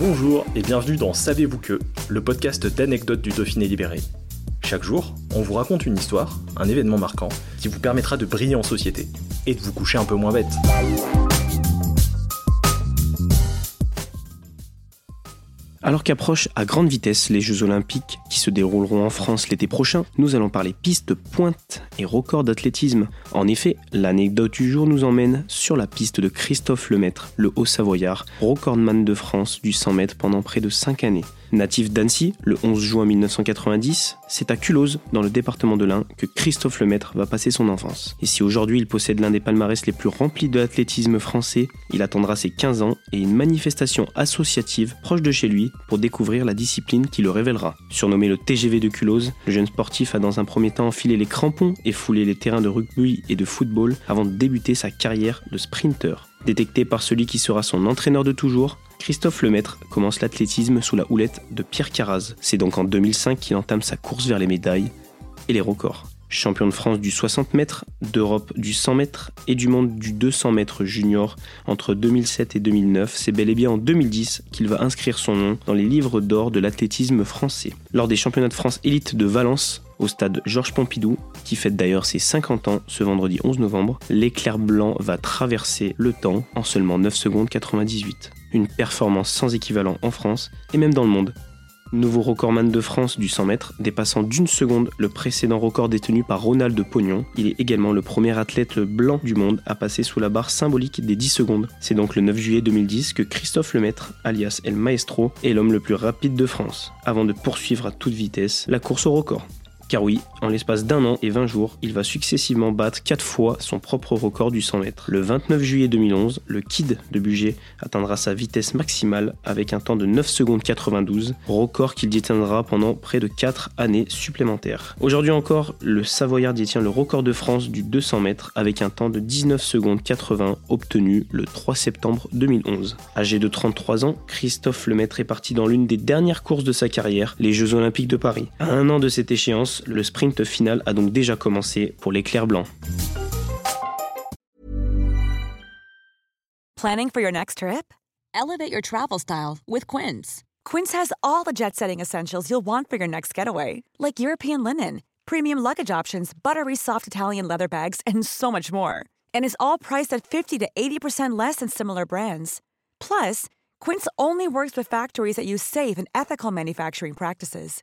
Bonjour et bienvenue dans Savez-vous que, le podcast d'anecdotes du Dauphiné libéré. Chaque jour, on vous raconte une histoire, un événement marquant, qui vous permettra de briller en société et de vous coucher un peu moins bête. Alors qu'approchent à grande vitesse les Jeux Olympiques qui se dérouleront en France l'été prochain, nous allons parler piste pointe et record d'athlétisme. En effet, l'anecdote du jour nous emmène sur la piste de Christophe Lemaître, le Haut-Savoyard, recordman de France du 100 mètres pendant près de 5 années. Natif d'Annecy, le 11 juin 1990, c'est à Culose, dans le département de l'Ain, que Christophe Lemaître va passer son enfance. Et si aujourd'hui il possède l'un des palmarès les plus remplis de l'athlétisme français, il attendra ses 15 ans et une manifestation associative proche de chez lui pour découvrir la discipline qui le révélera. Surnommé le TGV de Culose, le jeune sportif a dans un premier temps enfilé les crampons et foulé les terrains de rugby et de football avant de débuter sa carrière de sprinter. Détecté par celui qui sera son entraîneur de toujours, Christophe Lemaître commence l'athlétisme sous la houlette de Pierre Carraz. C'est donc en 2005 qu'il entame sa course vers les médailles et les records. Champion de France du 60 mètres, d'Europe du 100 mètres et du monde du 200 mètres junior entre 2007 et 2009, c'est bel et bien en 2010 qu'il va inscrire son nom dans les livres d'or de l'athlétisme français. Lors des championnats de France élite de Valence, au stade Georges Pompidou, qui fête d'ailleurs ses 50 ans ce vendredi 11 novembre, l'éclair blanc va traverser le temps en seulement 9 secondes 98 une performance sans équivalent en France et même dans le monde. Nouveau recordman de France du 100 mètres, dépassant d'une seconde le précédent record détenu par Ronald Pognon. Il est également le premier athlète blanc du monde à passer sous la barre symbolique des 10 secondes. C'est donc le 9 juillet 2010 que Christophe Lemaître, alias El Maestro, est l'homme le plus rapide de France, avant de poursuivre à toute vitesse la course au record. Car oui, en l'espace d'un an et 20 jours, il va successivement battre 4 fois son propre record du 100 mètres. Le 29 juillet 2011, le Kid de Bugé atteindra sa vitesse maximale avec un temps de 9 secondes 92, record qu'il détiendra pendant près de 4 années supplémentaires. Aujourd'hui encore, le Savoyard détient le record de France du 200 mètres avec un temps de 19 secondes 80 obtenu le 3 septembre 2011. Âgé de 33 ans, Christophe Lemaître est parti dans l'une des dernières courses de sa carrière, les Jeux Olympiques de Paris. À un an de cette échéance, le sprint final a donc déjà commencé pour l'éclair blanc. Planning for your next trip? Elevate your travel style with Quince. Quince has all the jet-setting essentials you'll want for your next getaway, like European linen, premium luggage options, buttery soft Italian leather bags, and so much more. And is all priced at 50 to 80% less than similar brands. Plus, Quince only works with factories that use safe and ethical manufacturing practices.